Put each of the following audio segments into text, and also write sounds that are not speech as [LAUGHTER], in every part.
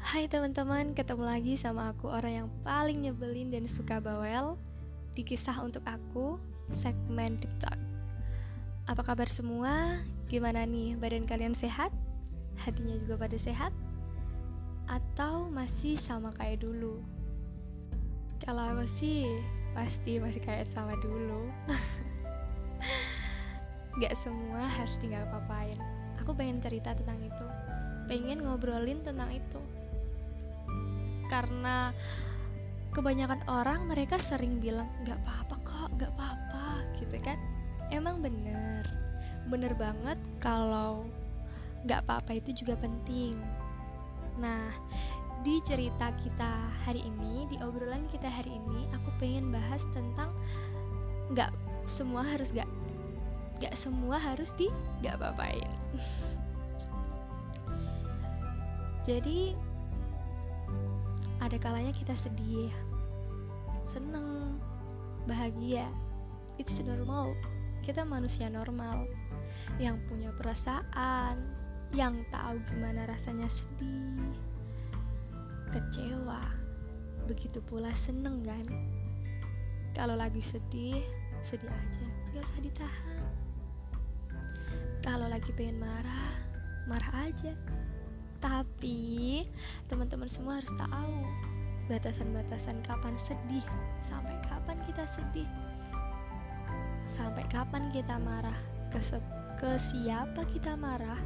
Hai teman-teman, ketemu lagi sama aku orang yang paling nyebelin dan suka bawel Di kisah untuk aku, segmen TikTok Apa kabar semua? Gimana nih, badan kalian sehat? Hatinya juga pada sehat? Atau masih sama kayak dulu? Kalau aku sih, pasti masih kayak sama dulu [LAUGHS] Gak semua harus tinggal papain Aku pengen cerita tentang itu. Pengen ngobrolin tentang itu. Karena kebanyakan orang mereka sering bilang nggak apa-apa kok nggak apa-apa gitu kan. Emang bener. Bener banget kalau nggak apa-apa itu juga penting. Nah di cerita kita hari ini di obrolan kita hari ini aku pengen bahas tentang nggak semua harus nggak nggak semua harus di nggak apa-apain. Jadi ada kalanya kita sedih seneng bahagia. It's normal. Kita manusia normal. Yang punya perasaan yang tahu gimana rasanya sedih kecewa. Begitu pula seneng kan? Kalau lagi sedih sedih aja. Gak usah ditahan kalau lagi pengen marah marah aja tapi teman-teman semua harus tahu batasan-batasan kapan sedih, sampai kapan kita sedih, sampai kapan kita marah, ke, ke siapa kita marah,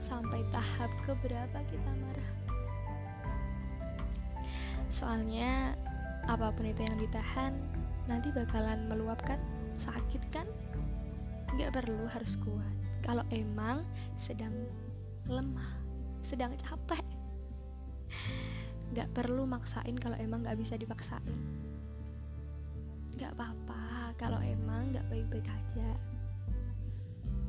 sampai tahap keberapa kita marah. Soalnya apa pun itu yang ditahan nanti bakalan meluapkan, sakit kan? Gak perlu harus kuat. Kalau emang sedang lemah sedang capek Gak perlu maksain kalau emang gak bisa dipaksain. Gak apa-apa kalau emang gak baik-baik aja.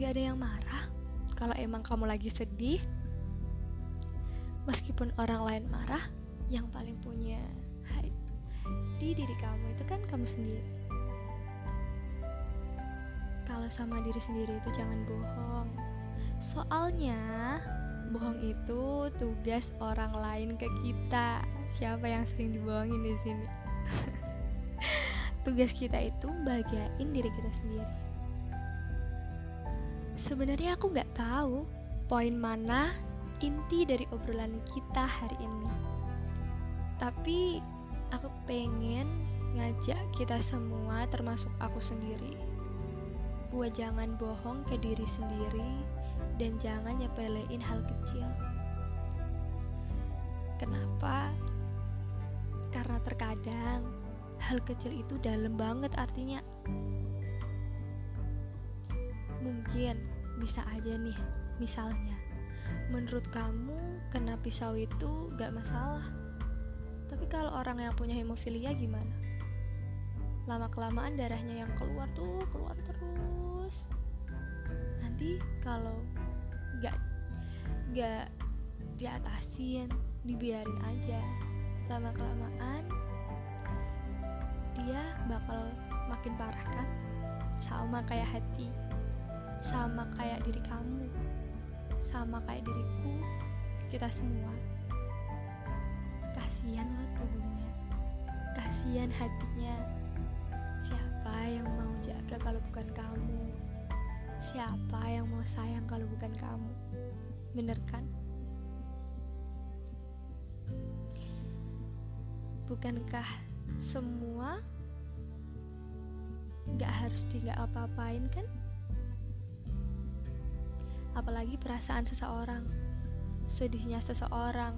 Gak ada yang marah kalau emang kamu lagi sedih. Meskipun orang lain marah Yang paling punya di diri kamu itu kan kamu sendiri Kalau sama diri sendiri itu jangan bohong Soalnya bohong itu tugas orang lain ke kita. Siapa yang sering dibohongin di sini? [LAUGHS] tugas kita itu bahagiain diri kita sendiri. Sebenarnya aku nggak tahu poin mana inti dari obrolan kita hari ini. Tapi aku pengen ngajak kita semua termasuk aku sendiri buat jangan bohong ke diri sendiri dan jangan nyepelein hal kecil. Kenapa? Karena terkadang hal kecil itu dalam banget artinya. Mungkin bisa aja nih, misalnya, menurut kamu kena pisau itu gak masalah. Tapi kalau orang yang punya hemofilia gimana? Lama kelamaan darahnya yang keluar tuh keluar terus. Nanti kalau gak gak diatasin dibiarin aja. Lama kelamaan dia bakal makin parah kan? Sama kayak hati sama kayak diri kamu sama kayak diriku kita semua. Kasihan loh tubuhnya. Kasihan hatinya. Siapa yang mau jaga kalau bukan kamu Siapa yang mau sayang kalau bukan kamu? Bener kan? Bukankah semua gak harus tinggal apa-apain kan? Apalagi perasaan seseorang, sedihnya seseorang,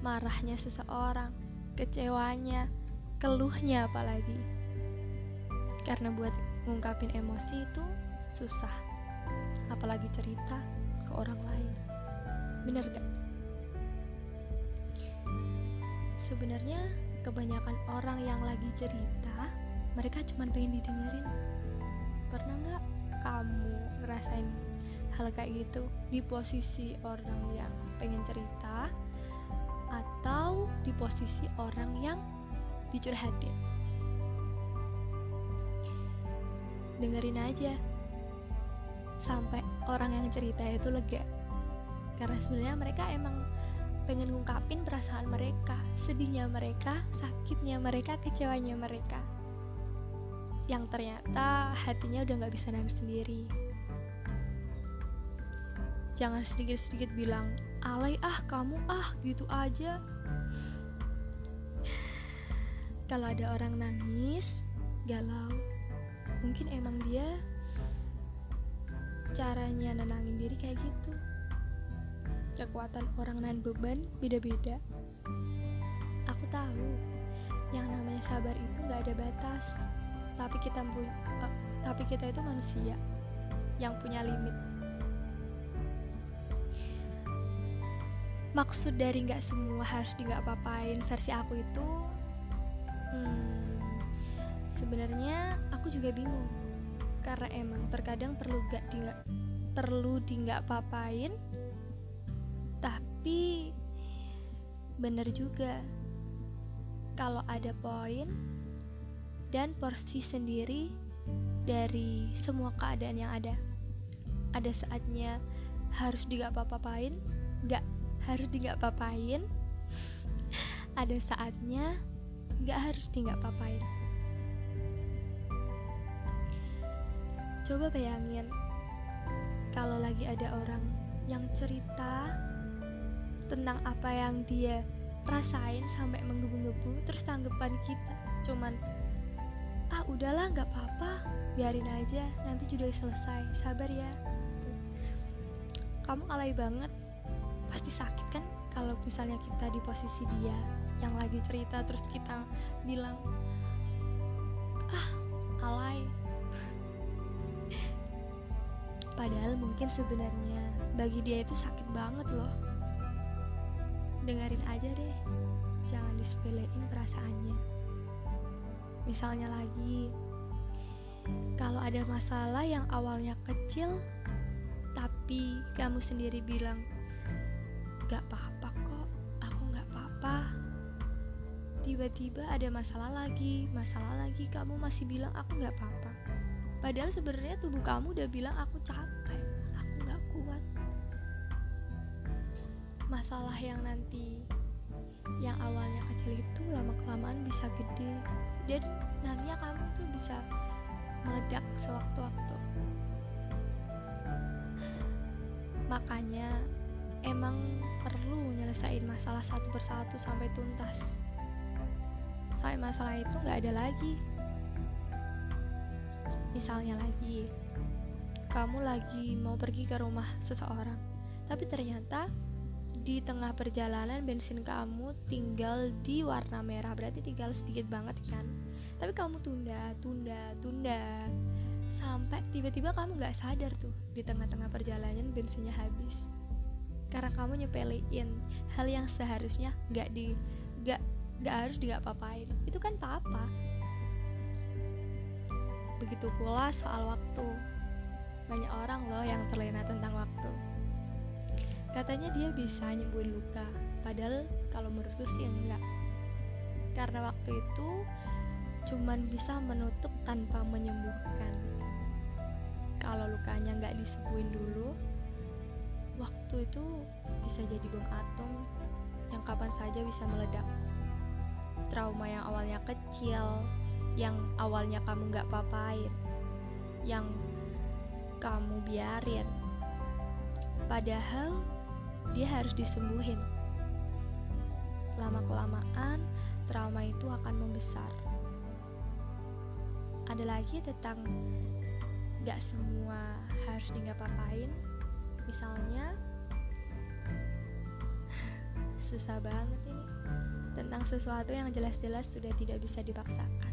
marahnya seseorang, kecewanya, keluhnya apalagi. Karena buat ngungkapin emosi itu susah apalagi cerita ke orang lain. Bener gak? Sebenarnya kebanyakan orang yang lagi cerita, mereka cuma pengen didengerin. Pernah nggak kamu ngerasain hal kayak gitu di posisi orang yang pengen cerita atau di posisi orang yang dicurhatin? Dengerin aja sampai orang yang cerita itu lega. Karena sebenarnya mereka emang pengen ngungkapin perasaan mereka sedihnya mereka sakitnya mereka kecewanya mereka. Yang ternyata hatinya udah nggak bisa nangis sendiri. Jangan sedikit-sedikit bilang alay ah kamu ah gitu aja. Kalau ada orang nangis galau mungkin emang dia caranya nenangin diri kayak gitu. Kekuatan orang nahan beban beda-beda. Aku tahu yang namanya sabar itu nggak ada batas. Tapi kita uh, tapi kita itu manusia yang punya limit. Maksud dari nggak semua harus di nggak papain versi aku itu hmm, sebenarnya aku juga bingung karena emang terkadang perlu gak di perlu di nggak papain tapi bener juga. Kalau ada poin dan porsi sendiri dari semua keadaan yang ada ada saatnya harus di nggak papain nggak harus di nggak papain [LAUGHS] ada saatnya nggak harus di nggak papain coba bayangin kalau lagi ada orang yang cerita tentang apa yang dia rasain sampai menggebu-gebu terus tanggapan kita cuman ah udahlah nggak apa-apa biarin aja nanti juga selesai sabar ya. Kamu alay banget pasti sakit kan kalau misalnya kita di posisi dia yang lagi cerita terus kita bilang ah alay padahal mungkin sebenarnya bagi dia itu sakit banget loh dengerin aja deh jangan disepelein perasaannya misalnya lagi kalau ada masalah yang awalnya kecil tapi kamu sendiri bilang Gak apa-apa kok, aku gak apa-apa. Tiba-tiba ada masalah lagi, masalah lagi kamu masih bilang aku gak apa-apa. Padahal sebenarnya tubuh kamu udah bilang aku capek, aku gak kuat. Masalah yang nanti yang awalnya kecil itu lama kelamaan bisa gede. Dan nantinya kamu tuh bisa meledak sewaktu-waktu. Makanya emang perlu nyelesain masalah satu persatu sampai tuntas. Sampai masalah itu nggak ada lagi misalnya lagi kamu lagi mau pergi ke rumah seseorang tapi ternyata di tengah perjalanan bensin kamu tinggal di warna merah berarti tinggal sedikit banget kan? Tapi kamu tunda tunda tunda sampai tiba-tiba kamu nggak sadar tuh di tengah-tengah perjalanan bensinnya habis. Karena kamu nyepelein hal yang seharusnya nggak di nggak nggak harus di papain itu kan apa begitu pula soal waktu. Banyak orang loh yang terlena tentang waktu. Katanya dia bisa nyembuhin luka padahal kalau menurutku sih enggak. Karena waktu itu cuman bisa menutup tanpa menyembuhkan. Kalau lukanya nggak disembuhin dulu waktu itu bisa jadi bom atom yang kapan saja bisa meledak. Trauma yang awalnya kecil, yang awalnya kamu gak papain, yang kamu biarin. Padahal dia harus disembuhin. Lama-kelamaan, trauma itu akan membesar. Ada lagi tentang gak semua harus di gak papain, misalnya [LAUGHS] susah banget ini tentang sesuatu yang jelas-jelas sudah tidak bisa dipaksakan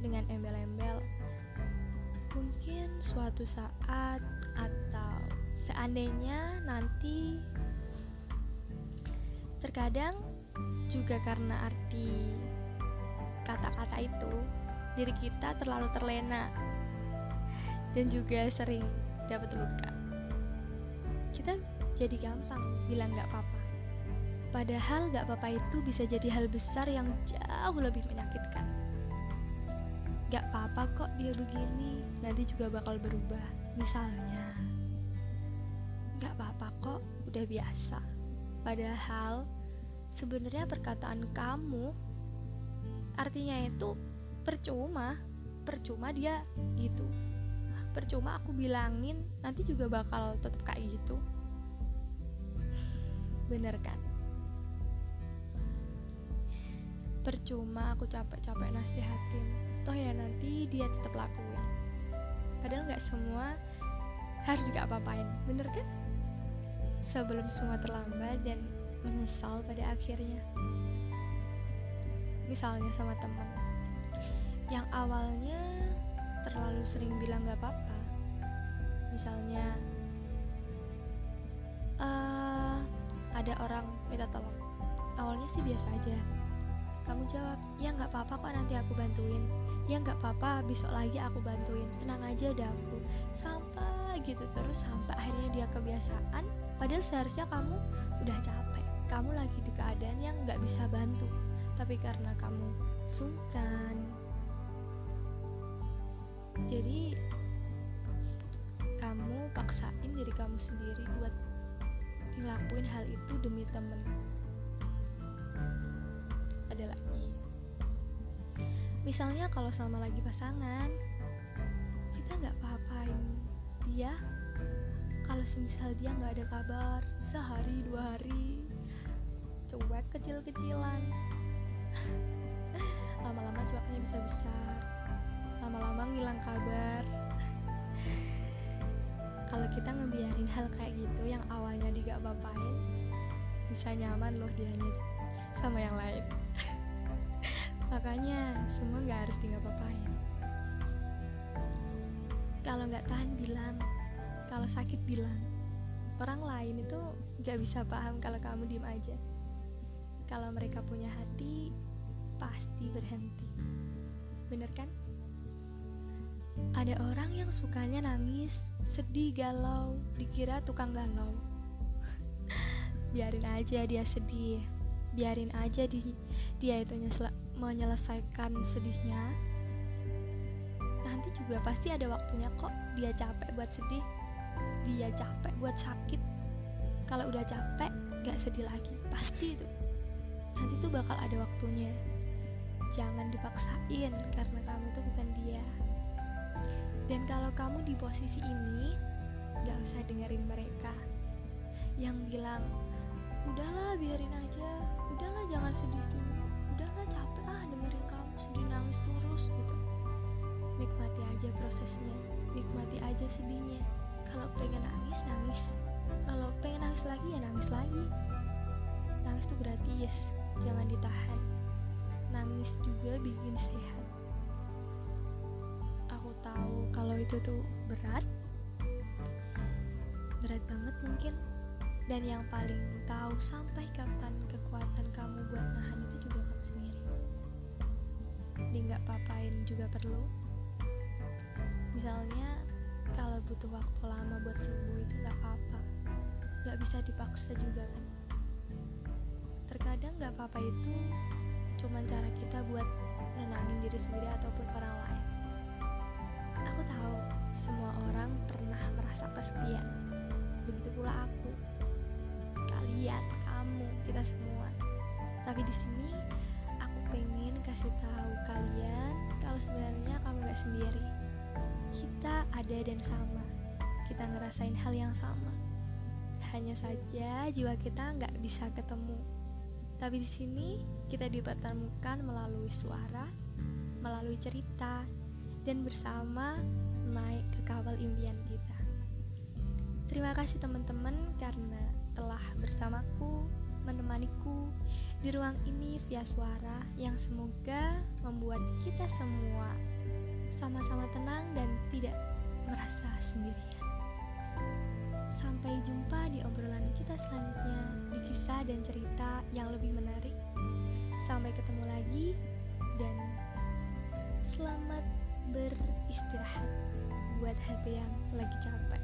dengan embel-embel mungkin suatu saat atau seandainya nanti terkadang juga karena arti kata-kata itu diri kita terlalu terlena dan juga sering dapat luka kita jadi gampang bilang gak apa-apa. Padahal gak apa-apa itu bisa jadi hal besar yang jauh lebih menyakitkan. Gak apa-apa kok dia begini, nanti juga bakal berubah. misalnya nggak apa-apa kok udah biasa. Padahal sebenarnya perkataan kamu artinya itu percuma percuma dia gitu. Percuma aku bilangin nanti juga bakal tetap kayak gitu. Bener kan? Percuma aku capek-capek nasihatin toh ya nanti dia tetap lakuin padahal nggak semua harus gak apa-apain bener kan? Sebelum semua terlambat dan menyesal pada akhirnya. Misalnya sama teman yang awalnya terlalu sering bilang gak apa-apa. Misalnya uh, ada orang minta tolong. Awalnya sih biasa aja. Kamu jawab ya nggak apa-apa kok nanti aku bantuin ya nggak apa-apa besok lagi aku bantuin. Tenang aja udah aku sampai gitu terus sampai akhirnya dia kebiasaan. Padahal seharusnya kamu udah capek. Kamu lagi di keadaan yang nggak bisa bantu. Tapi karena kamu sungkan. Jadi kamu paksain diri kamu sendiri buat ngelakuin hal itu demi temen. Ada lagi misalnya kalau sama lagi pasangan kita nggak apa-apain dia kalau semisal dia nggak ada kabar sehari dua hari cuek kecil-kecilan. [LAUGHS] Lama-lama cueknya bisa besar lama-lama ngilang kabar. [LAUGHS] Kalau kita ngebiarin hal kayak gitu yang awalnya dia gak apa-apain bisa nyaman loh dia sama yang lain makanya semua nggak harus tinggal papain kalau nggak tahan bilang. Kalau sakit bilang. Orang lain itu nggak bisa paham kalau kamu diem aja. Kalau mereka punya hati pasti berhenti. Bener kan? Ada orang yang sukanya nangis sedih galau dikira tukang galau. [LAUGHS] Biarin aja dia sedih. Biarin aja di, dia itu menyelesaikan sedihnya nanti juga pasti ada waktunya kok dia capek buat sedih dia capek buat sakit. Kalau udah capek gak sedih lagi pasti itu. Nanti tuh bakal ada waktunya. Jangan dipaksain karena kamu tuh bukan dia. Dan kalau kamu di posisi ini gak usah dengerin mereka yang bilang udahlah biarin aja. Udahlah jangan sedih dulu nangis terus gitu. Nikmati aja prosesnya nikmati aja sedihnya. Kalau pengen nangis nangis. Kalau pengen nangis lagi ya nangis lagi. Nangis tuh gratis jangan ditahan. Nangis juga bikin sehat. Aku tahu kalau itu tuh berat. Berat banget mungkin. Dan yang paling tahu sampai kapan kekuatan kamu buat nahan itu juga kamu sendiri jadi nggak papain juga perlu. Misalnya kalau butuh waktu lama buat sembuh itu nggak apa-apa. Nggak bisa dipaksa juga kan. Terkadang nggak apa-apa itu cuman cara kita buat nenangin diri sendiri ataupun orang lain. Aku tahu semua orang pernah merasa kesepian. Begitu pula aku. Kalian, kamu, kita semua. Tapi di sini pengen kasih tahu kalian kalau sebenarnya kamu gak sendiri. Kita ada dan sama. Kita ngerasain hal yang sama. Hanya saja jiwa kita nggak bisa ketemu. Tapi di sini kita dipertemukan melalui suara, melalui cerita, dan bersama naik ke kapal impian kita. Terima kasih teman-teman karena telah bersamaku, menemaniku di ruang ini via suara yang semoga membuat kita semua sama-sama tenang dan tidak merasa sendirian. Sampai jumpa di obrolan kita selanjutnya di kisah dan cerita yang lebih menarik. Sampai ketemu lagi dan selamat beristirahat buat hati yang lagi capek.